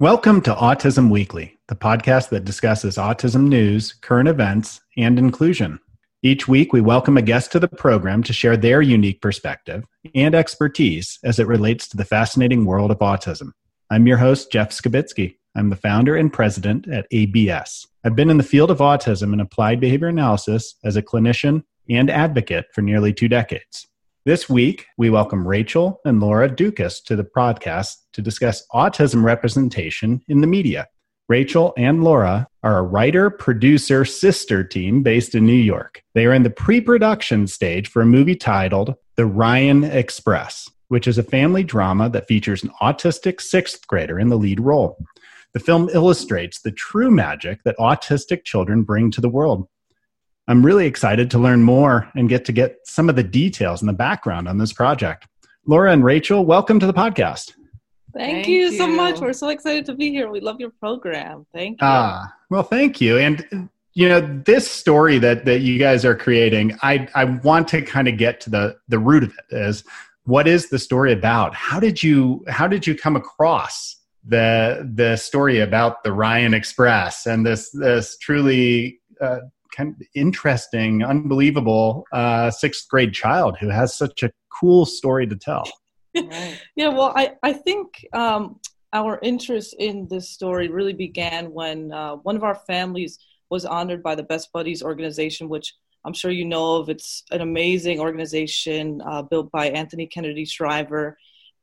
Welcome to Autism Weekly, the podcast that discusses autism news, current events, and inclusion. Each week, we welcome a guest to the program to share their unique perspective and expertise as it relates to the fascinating world of autism. I'm your host, Jeff Skibitsky. I'm the founder and president at ABS. I've been in the field of autism and applied behavior analysis as a clinician and advocate for nearly two decades. This week, we welcome Rachel and Laura Dukas to the podcast to discuss autism representation in the media. Rachel and Laura are a writer producer sister team based in New York. They are in the pre production stage for a movie titled The Ryan Express, which is a family drama that features an autistic sixth grader in the lead role. The film illustrates the true magic that autistic children bring to the world. I'm really excited to learn more and get to get some of the details and the background on this project. Laura and Rachel, welcome to the podcast. Thank, thank you, you, so much. We're so excited to be here. We love your program. Thank you. Ah, well, thank you. And you know, this story that that you guys are creating, I I want to kind of get to the the root of it. Is what is the story about? How did you how did you come across the the story about the Ryan Express and this this truly uh, kind of interesting, unbelievable uh, sixth grade child who has such a cool story to tell. yeah, well, I I think um, our interest in this story really began when uh, one of our families was honored by the Best Buddies organization, which I'm sure you know of. It's an amazing organization uh, built by Anthony Kennedy Shriver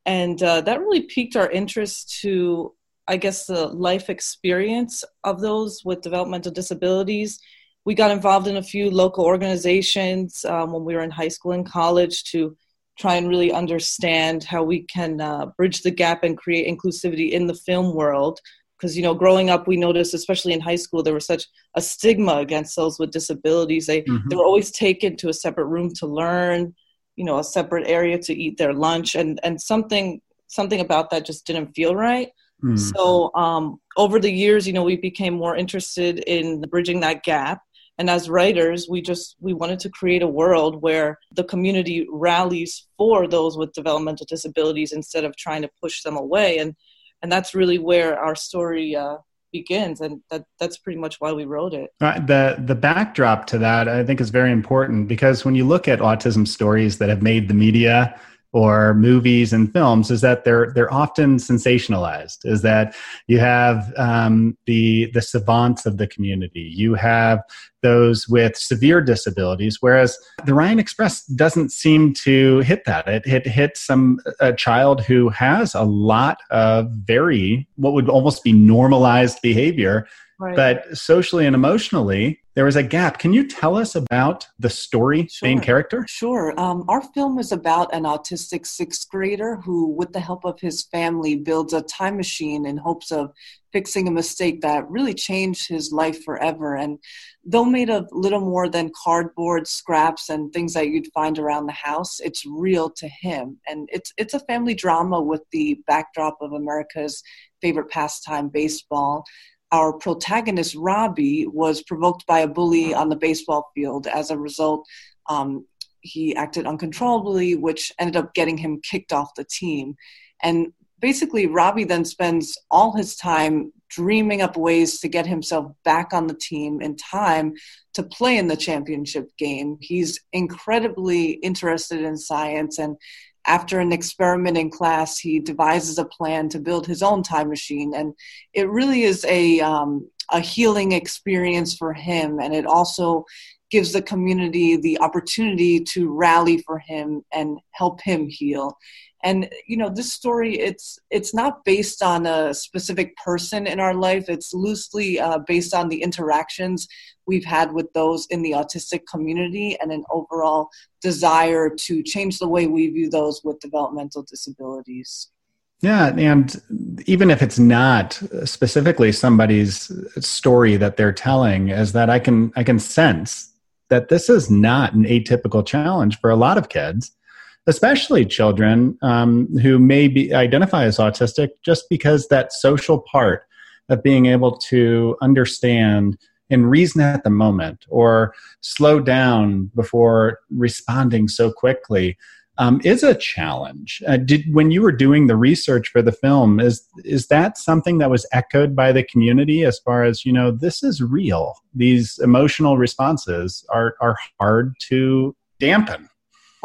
and uh, that really piqued our interest to i guess the life experience of those with developmental disabilities we got involved in a few local organizations um, when we were in high school and college to try and really understand how we can uh, bridge the gap and create inclusivity in the film world because you know growing up we noticed especially in high school there was such a stigma against those with disabilities they, mm-hmm. they were always taken to a separate room to learn you know a separate area to eat their lunch and and something something about that just didn't feel right mm. so um, over the years you know we became more interested in bridging that gap and as writers we just we wanted to create a world where the community rallies for those with developmental disabilities instead of trying to push them away. And and that's really where our story uh, begins. And that that's pretty much why we wrote it. Uh, the the backdrop to that i think is very important because when you look at autism stories that have made the media or movies and films is that they're they're often sensationalized is that you have um, the the savants of the community. You have those with severe disabilities whereas the ryan express doesn't seem to hit that. It, it hits some a child who has a lot of very what would almost be normalized behavior Right. But socially and emotionally, there was a gap. Can you tell us about the story, sure. main character? Sure. Um, our film is about an autistic sixth grader who, with the help of his family, builds a time machine in hopes of fixing a mistake that really changed his life forever. And though made of little more than cardboard scraps and things that you'd find around the house, it's real to him. And it's it's a family drama with the backdrop of America's favorite pastime, baseball our protagonist, Robbie, was provoked by a bully on the baseball field. As a result, um, he acted uncontrollably, which ended up getting him kicked off the team. And basically, Robbie then spends all his time dreaming up ways to get himself back on the team in time to play in the championship game. He's incredibly interested in science and after an experiment in class, he devises a plan to build his own time machine, and it really is a um, a healing experience for him, and it also gives the community the opportunity to rally for him and help him heal and you know this story it's it's not based on a specific person in our life. It's loosely uh, based on the interactions we've had with those in the autistic community and an overall desire to change the way we view those with developmental disabilities. Yeah, and even if it's not specifically somebody's story that they're telling, is that I can I can sense that this is not an atypical challenge for a lot of kids especially children um, who may be identify as autistic just because that social part of being able to understand and reason at the moment or slow down before responding so quickly um, is a challenge. Uh, did when you were doing the research for the film, is is that something that was echoed by the community as far as you know? This is real. These emotional responses are are hard to dampen.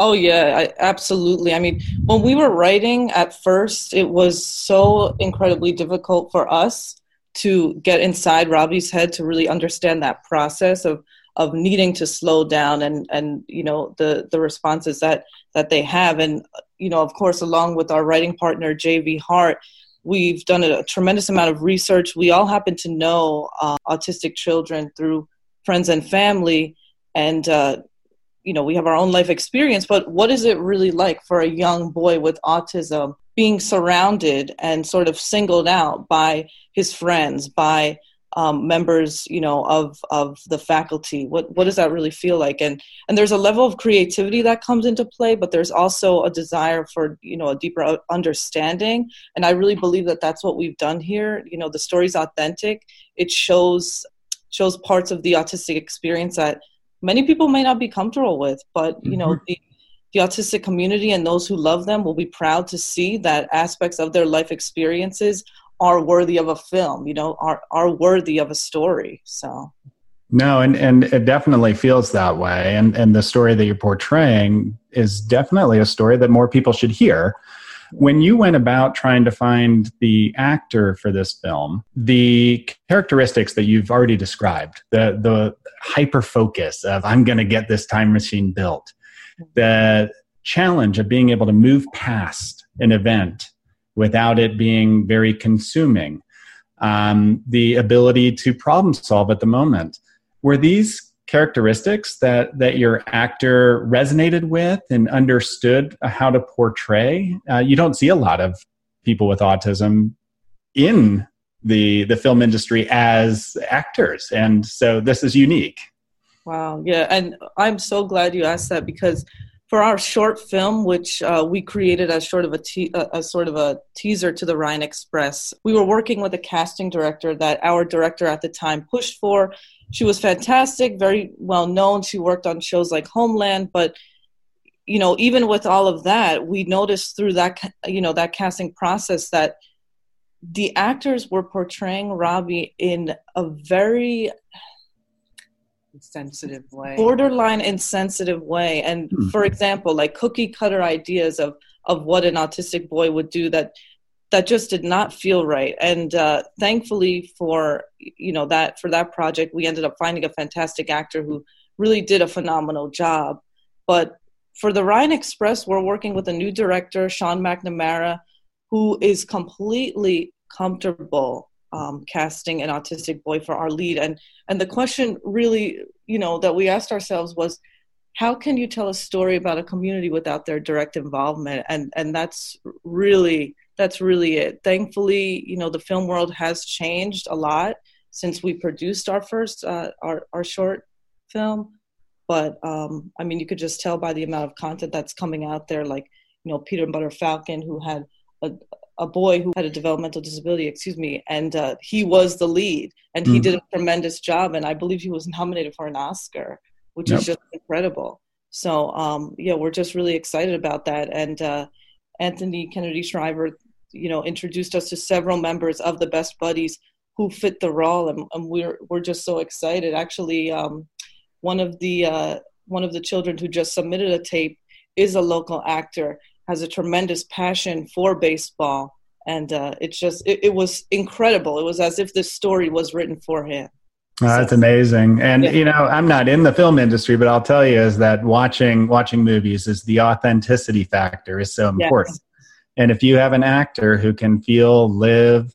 Oh yeah, I, absolutely. I mean, when we were writing at first, it was so incredibly difficult for us to get inside Robbie's head to really understand that process of of needing to slow down and and you know the the responses that that they have. And you know of course along with our writing partner JV Hart we've done a, tremendous amount of research. We all happen to know uh, autistic children through friends and family. And uh, you know we have our own life experience but what is it really like for a young boy with autism being surrounded and sort of singled out by his friends by um, members you know of of the faculty? What what does that really feel like? And and there's a level of creativity that comes into play but there's also a desire for you know a deeper understanding. And i really believe that that's what we've done here. You know the story's authentic. It shows shows parts of the autistic experience that many people may not be comfortable with but you know mm-hmm. the the autistic community and those who love them will be proud to see that aspects of their life experiences are worthy of a film you know are are worthy of a story so no and and it definitely feels that way and and the story that you're portraying is definitely a story that more people should hear when you went about trying to find the actor for this film the characteristics that you've already described the the hyper focus of i'm going to get this time machine built the challenge of being able to move past an event without it being very consuming, um, the ability to problem solve at the moment. Were these characteristics that that your actor resonated with and understood how to portray? Uh, you don't see a lot of people with autism in the the film industry as actors, and so this is unique. Wow, yeah, and I'm so glad you asked that because for our short film, which uh, we created as sort of a, te- a, a, sort of a teaser to the Ryan Express, we were working with a casting director that our director at the time pushed for. She was fantastic, very well known. She worked on shows like Homeland, but you know, even with all of that, we noticed through that you know that casting process that the actors were portraying Robbie in a very insensitive way borderline insensitive way and mm-hmm. for example like cookie cutter ideas of of what an autistic boy would do that that just did not feel right. And uh, thankfully for you know that for that project we ended up finding a fantastic actor who really did a phenomenal job. But for the ryan express we're working with a new director sean mcnamara who is completely comfortable um, casting an autistic boy for our lead. And and the question really you know that we asked ourselves was how can you tell a story about a community without their direct involvement? And and that's really that's really it thankfully you know the film world has changed a lot since we produced our first uh, our, our short film but um, i mean you could just tell by the amount of content that's coming out there like you know Peanut Butter Falcon who had a, a boy who had a developmental disability, excuse me, and uh, he was the lead, and he mm. did a tremendous job, and I believe he was nominated for an Oscar, which yep. is just incredible. So um, yeah, we're just really excited about that, and uh, Anthony Kennedy Shriver, you know, introduced us to several members of the Best Buddies who fit the role, and, and we're we're just so excited. Actually, um, one of the uh, one of the children who just submitted a tape is a local actor has a tremendous passion for baseball and uh, it's just it, it, was incredible it was as if this story was written for him oh, that's amazing and yeah. you know i'm not in the film industry but i'll tell you is that watching watching movies is the authenticity factor is so important yes. And if you have an actor who can feel live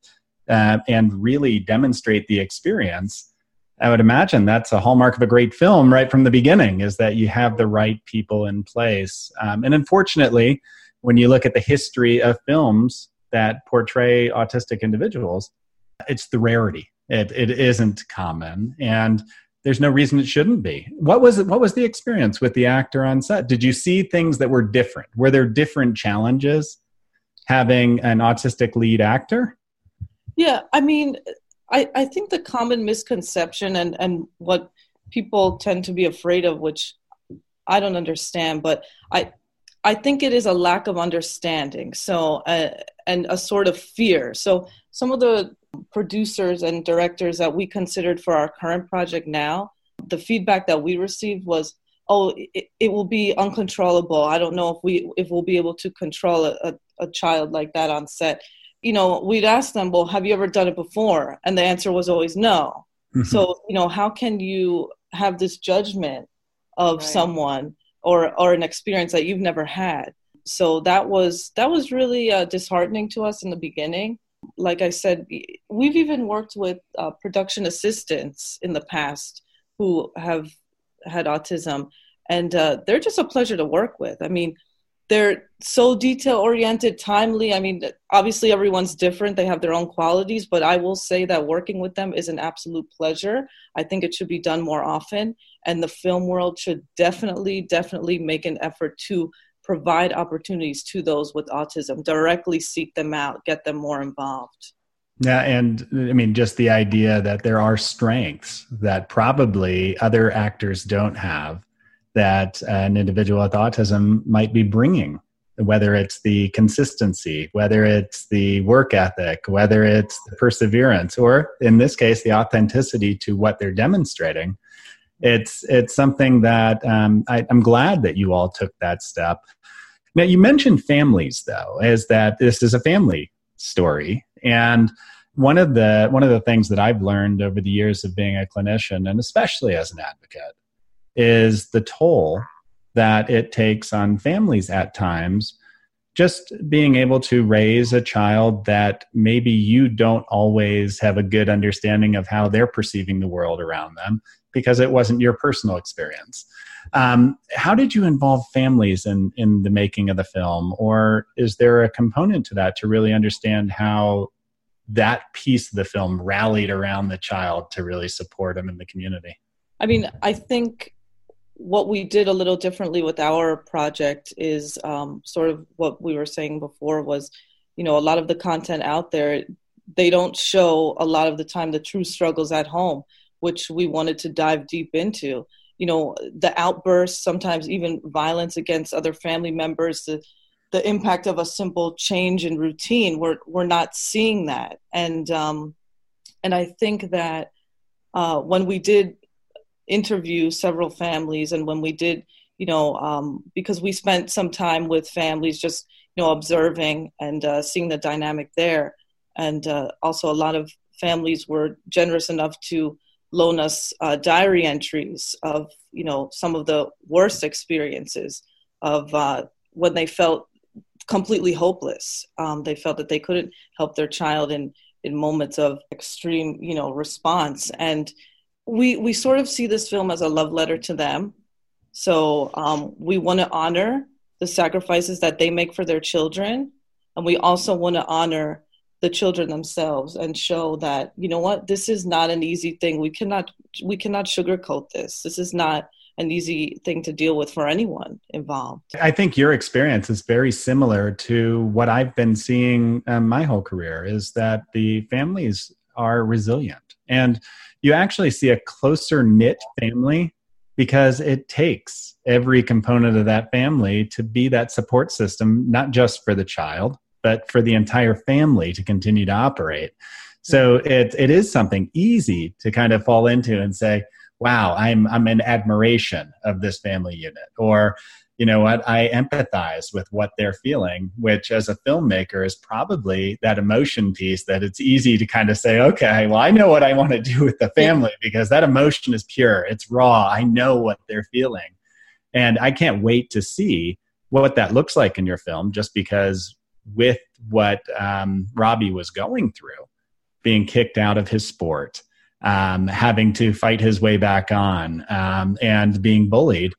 uh, and really demonstrate the experience I would imagine that's a hallmark of a great film right from the beginning is that you have the right people in place. Um, and unfortunately, when you look at the history of films that portray autistic individuals, it's the rarity. It, it isn't common. And there's no reason it shouldn't be. What was it, what was the experience with the actor on set? Did you see things that were different? Were there different challenges having an autistic lead actor? Yeah, I mean, I, I think the common misconception and, and what people tend to be afraid of, which I don't understand, but I I think it is a lack of understanding. So, uh, and a sort of fear. So, some of the producers and directors that we considered for our current project now, the feedback that we received was, "Oh, it, it will be uncontrollable. I don't know if we if we'll be able to control a, a, a child like that on set." You know, we'd ask them, "Well, have you ever done it before?" And the answer was always no. Mm-hmm. So, you know, how can you have this judgment of right. someone or or an experience that you've never had? So that was that was really uh, disheartening to us in the beginning. Like I said, we've even worked with uh, production assistants in the past who have had autism, and uh, they're just a pleasure to work with. I mean, they're so detail oriented timely. I mean obviously everyone's different. They have their own qualities but i will say that working with them is an absolute pleasure. I think it should be done more often and the film world should definitely definitely make an effort to provide opportunities to those with autism. Directly seek them out get them more involved yeah, and I mean, just the idea that there are strengths that probably other actors don't have that an individual with autism might be bringing whether it's the consistency, whether it's the work ethic, whether it's the perseverance, or in this case, the authenticity to what they're demonstrating. It's it's something that um, I, I'm glad that you all took that step. Now you mentioned families, though, as that this is a family story, and one of the one of the things that I've learned over the years of being a clinician, and especially as an advocate, is the toll that it takes on families at times just being able to raise a child that maybe you don't always have a good understanding of how they're perceiving the world around them because it wasn't your personal experience. Um, how did you involve families in, in the making of the film? Or is there a component to that to really understand how that piece of the film rallied around the child to really support him in the community? I mean, I think what we did a little differently with our project is um, sort of what we were saying before was you know a lot of the content out there they don't show a lot of the time the true struggles at home which we wanted to dive deep into you know the outbursts sometimes even violence against other family members the, the impact of a simple change in routine we're, we're not seeing that. And um, and i think that uh, when we did interview several families and when we did you know um, because we spent some time with families just you know observing and uh, seeing the dynamic there. And uh, also a lot of families were generous enough to loan us uh, diary entries of you know some of the worst experiences of uh, when they felt completely hopeless um, they felt that they couldn't help their child in in moments of extreme you know response and we we sort of see this film as a love letter to them. So um, we want to honor the sacrifices that they make for their children, and we also want to honor the children themselves and show that you know what this is not an easy thing. We cannot we cannot sugarcoat this. This is not an easy thing to deal with for anyone involved. I think your experience is very similar to what I've been seeing um, my whole career is that the families are resilient and you actually see a closer knit family because it takes every component of that family to be that support system, not just for the child, but for the entire family to continue to operate. So it, it is something easy to kind of fall into and say, wow, I'm, I'm in admiration of this family unit. Or you know what i empathize with what they're feeling which as a filmmaker is probably that emotion piece that it's easy to kind of say okay well i know what i want to do with the family because that emotion is pure. It's raw. I know what they're feeling. And i can't wait to see what that looks like in your film just because with what um, robbie was going through being kicked out of his sport um, having to fight his way back on um, and being bullied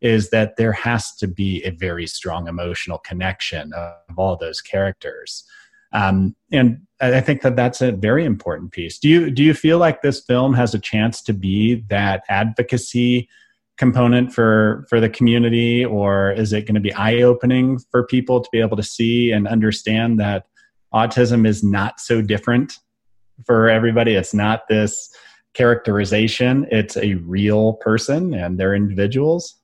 is that there has to be a very strong emotional connection of all those characters. Um, and I think that that's a very important piece. Do you do you feel like this film has a chance to be that advocacy component for for the community, or is it going to be eye opening for people to be able to see and understand that autism is not so different for everybody? It's not this characterization; it's a real person, and they're individuals.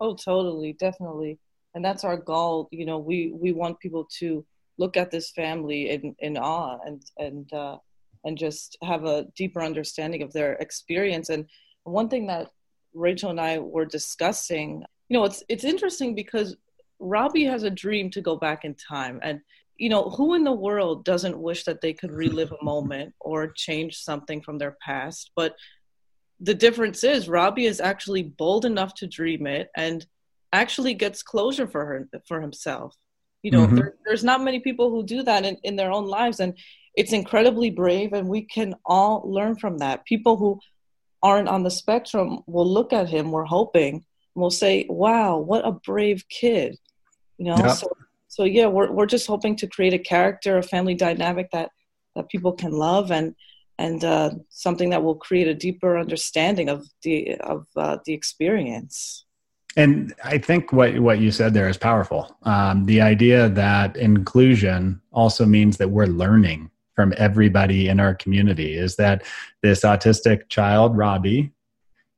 Oh, totally, definitely. and that's our goal. You know, we we want people to look at this family in in awe and and uh, and just have a deeper understanding of their experience. And one thing that Rachel and I were discussing, you know, it's it's interesting because Robbie has a dream to go back in time and you know, who in the world doesn't wish that they could relive a moment or change something from their past? But the difference is Robbie is actually bold enough to dream it and actually gets closure for her for himself. You know, mm-hmm. there, there's not many people who do that in, in their own lives and it's incredibly brave and we can all learn from that. People who aren't on the spectrum will look at him, we're hoping, and will say, Wow, what a brave kid. You know, yep. so so yeah, we're we're just hoping to create a character, a family dynamic that that people can love and and uh, something that will create a deeper understanding of the of uh, the experience. And I think what what you said there is powerful. Um, the idea that inclusion also means that we're learning from everybody in our community is that this autistic child, Robbie,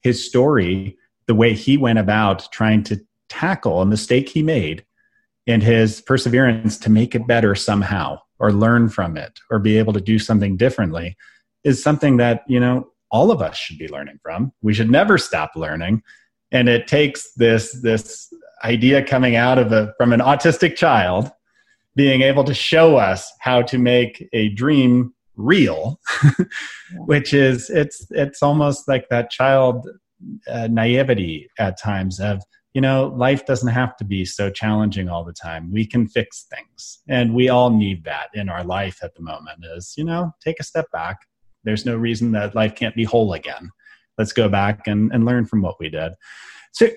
his story, the way he went about trying to tackle a mistake he made, and his perseverance to make it better somehow, or learn from it, or be able to do something differently, is something that you know all of us should be learning from. We should never stop learning and it takes this this idea coming out of a from an autistic child being able to show us how to make a dream real which is it's it's almost like that child uh, naivety at times of you know life doesn't have to be so challenging all the time. We can fix things. And we all need that in our life at the moment is you know take a step back. There's no reason that life can't be whole again. Let's go back and, and learn from what we did. So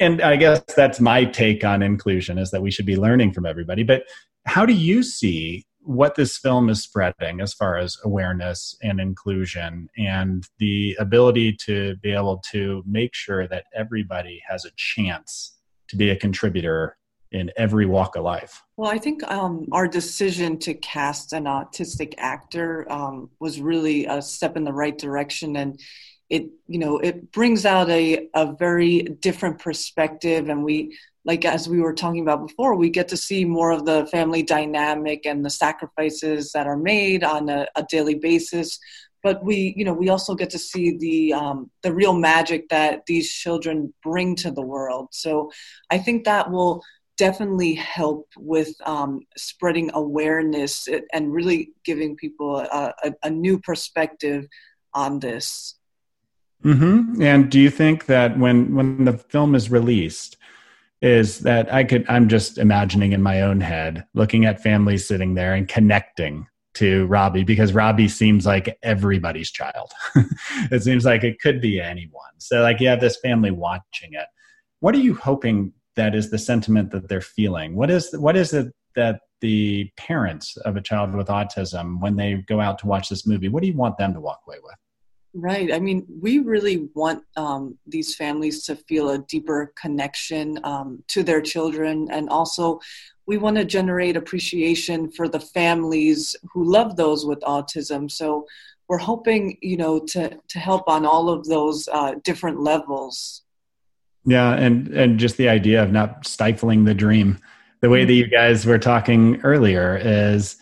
and i guess that's my take on inclusion is that we should be learning from everybody. But how do you see what this film is spreading as far as awareness and inclusion and the ability to be able to make sure that everybody has a chance to be a contributor in every walk of life? Well, I think um, our decision to cast an autistic actor um, was really a step in the right direction, and it you know it brings out a a very different perspective, and we like as we were talking about before, we get to see more of the family dynamic and the sacrifices that are made on a, a daily basis. But we, you know, we also get to see the um, the real magic that these children bring to the world. So I think that will definitely help with um, spreading awareness and really giving people a, a, a new perspective on this. Mm-hmm. And do you think that when when the film is released, is that I could I'm just imagining in my own head, looking at families sitting there and connecting to Robbie because Robbie seems like everybody's child. it seems like it could be anyone. So like you have this family watching it. What are you hoping that is the sentiment that they're feeling. What is what is it that the parents of a child with autism, when they go out to watch this movie, what do you want them to walk away with? Right. I mean, we really want um, these families to feel a deeper connection um, to their children, and also we want to generate appreciation for the families who love those with autism. So we're hoping, you know, to to help on all of those uh, different levels. Yeah, and and just the idea of not stifling the dream. The way that you guys were talking earlier is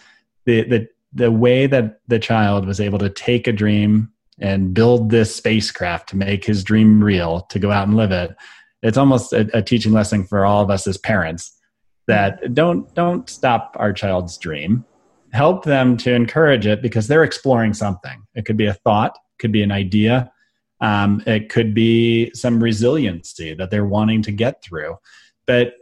the the the way that the child was able to take a dream and build this spacecraft to make his dream real to go out and live it. It's almost a, a teaching lesson for all of us as parents that don't don't stop our child's dream. Help them to encourage it because they're exploring something. It could be a thought, could be an idea, um, it could be some resiliency that they're wanting to get through, but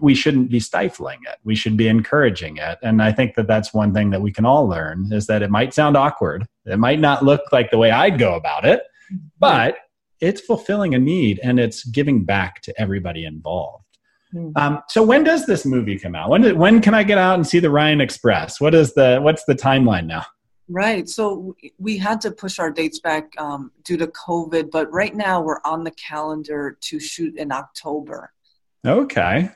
we shouldn't be stifling it. We should be encouraging it. And I think that that's one thing that we can all learn is that it might sound awkward. It might not look like the way I'd go about it, but it's fulfilling a need and it's giving back to everybody involved. Hmm. Um, so when does this movie come out? When, did, when can I get out and see the Ryan Express? What is the what's the timeline now? Right. So we had to push our dates back um, due to COVID, but right now we're on the calendar to shoot in October. Okay.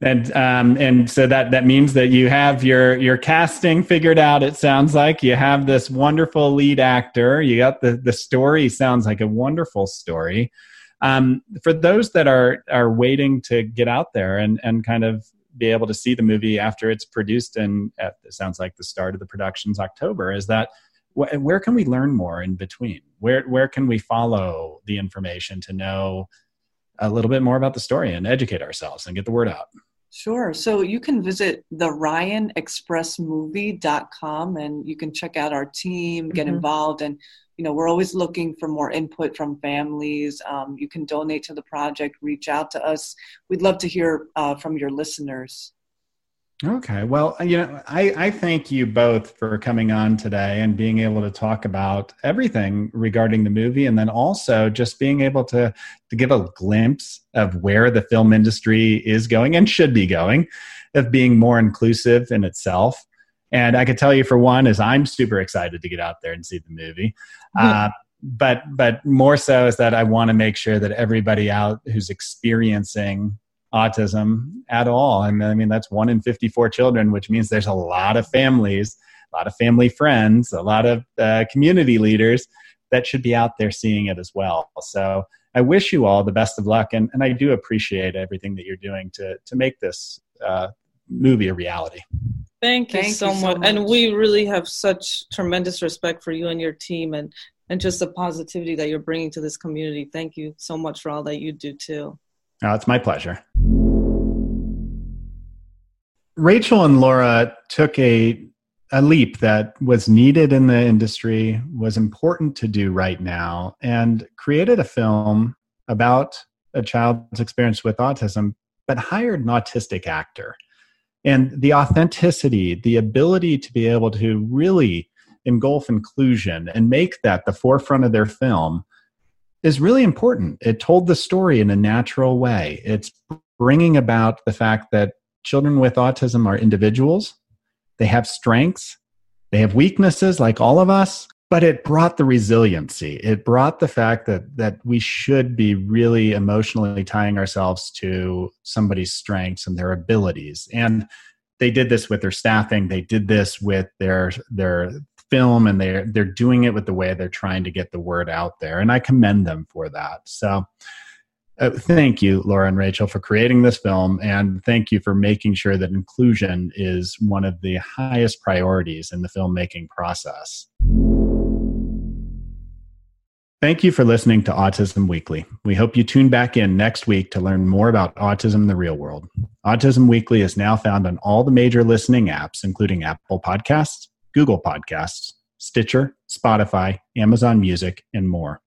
And um, and so that that means that you have your your casting figured out. It sounds like you have this wonderful lead actor. You got the the story. Sounds like a wonderful story. Um, for those that are are waiting to get out there and and kind of be able to see the movie after it's produced and it sounds like the start of the production's October, is that wh- where can we learn more in between? Where where can we follow the information to know a little bit more about the story and educate ourselves and get the word out? Sure. So you can visit the RyanExpressMovie.com and you can check out our team, get mm-hmm. involved, and you know we're always looking for more input from families. Um, you can donate to the project, reach out to us. We'd love to hear uh, from your listeners. Okay. Well, you know, I, I thank you both for coming on today and being able to talk about everything regarding the movie and then also just being able to to give a glimpse of where the film industry is going and should be going, of being more inclusive in itself. And I could tell you for one is I'm super excited to get out there and see the movie. Mm-hmm. Uh, but but more so is that I want to make sure that everybody out who's experiencing autism at all. And I mean, that's one in 54 children, which means there's a lot of families, a lot of family friends, a lot of uh, community leaders that should be out there seeing it as well. So I wish you all the best of luck. And, and I do appreciate everything that you're doing to, to make this uh, movie a reality. Thank you, Thank so, you so much. much. And we really have such tremendous respect for you and your team and, and just the positivity that you're bringing to this community. Thank you so much for all that you do too. Oh, it's my pleasure. Rachel and Laura took a a leap that was needed in the industry, was important to do right now, and created a film about a child's experience with autism, but hired an autistic actor. And the authenticity, the ability to be able to really engulf inclusion and make that the forefront of their film is really important. It told the story in a natural way. It's bringing about the fact that children with autism are individuals, they have strengths, they have weaknesses like all of us, but it brought the resiliency. It brought the fact that that we should be really emotionally tying ourselves to somebody's strengths and their abilities. And they did this with their staffing, they did this with their their film and they're they're doing it with the way they're trying to get the word out there and i commend them for that so uh, thank you laura and rachel for creating this film and thank you for making sure that inclusion is one of the highest priorities in the filmmaking process Thank you for listening to Autism Weekly. We hope you tune back in next week to learn more about autism in the real world. Autism Weekly is now found on all the major listening apps, including Apple Podcasts, Google Podcasts, Stitcher, Spotify, Amazon Music, and more.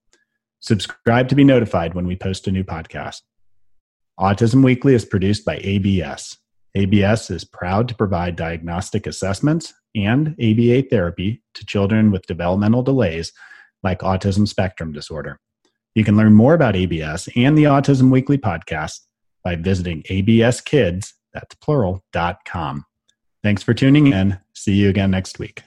Subscribe to be notified when we post a new podcast. Autism Weekly is produced by ABS. ABS is proud to provide diagnostic assessments and ABA therapy to children with developmental delays like autism spectrum disorder. You can learn more about ABS and the Autism Weekly podcast by visiting abskids, that's plural, dot com. Thanks for tuning in. See you again next week.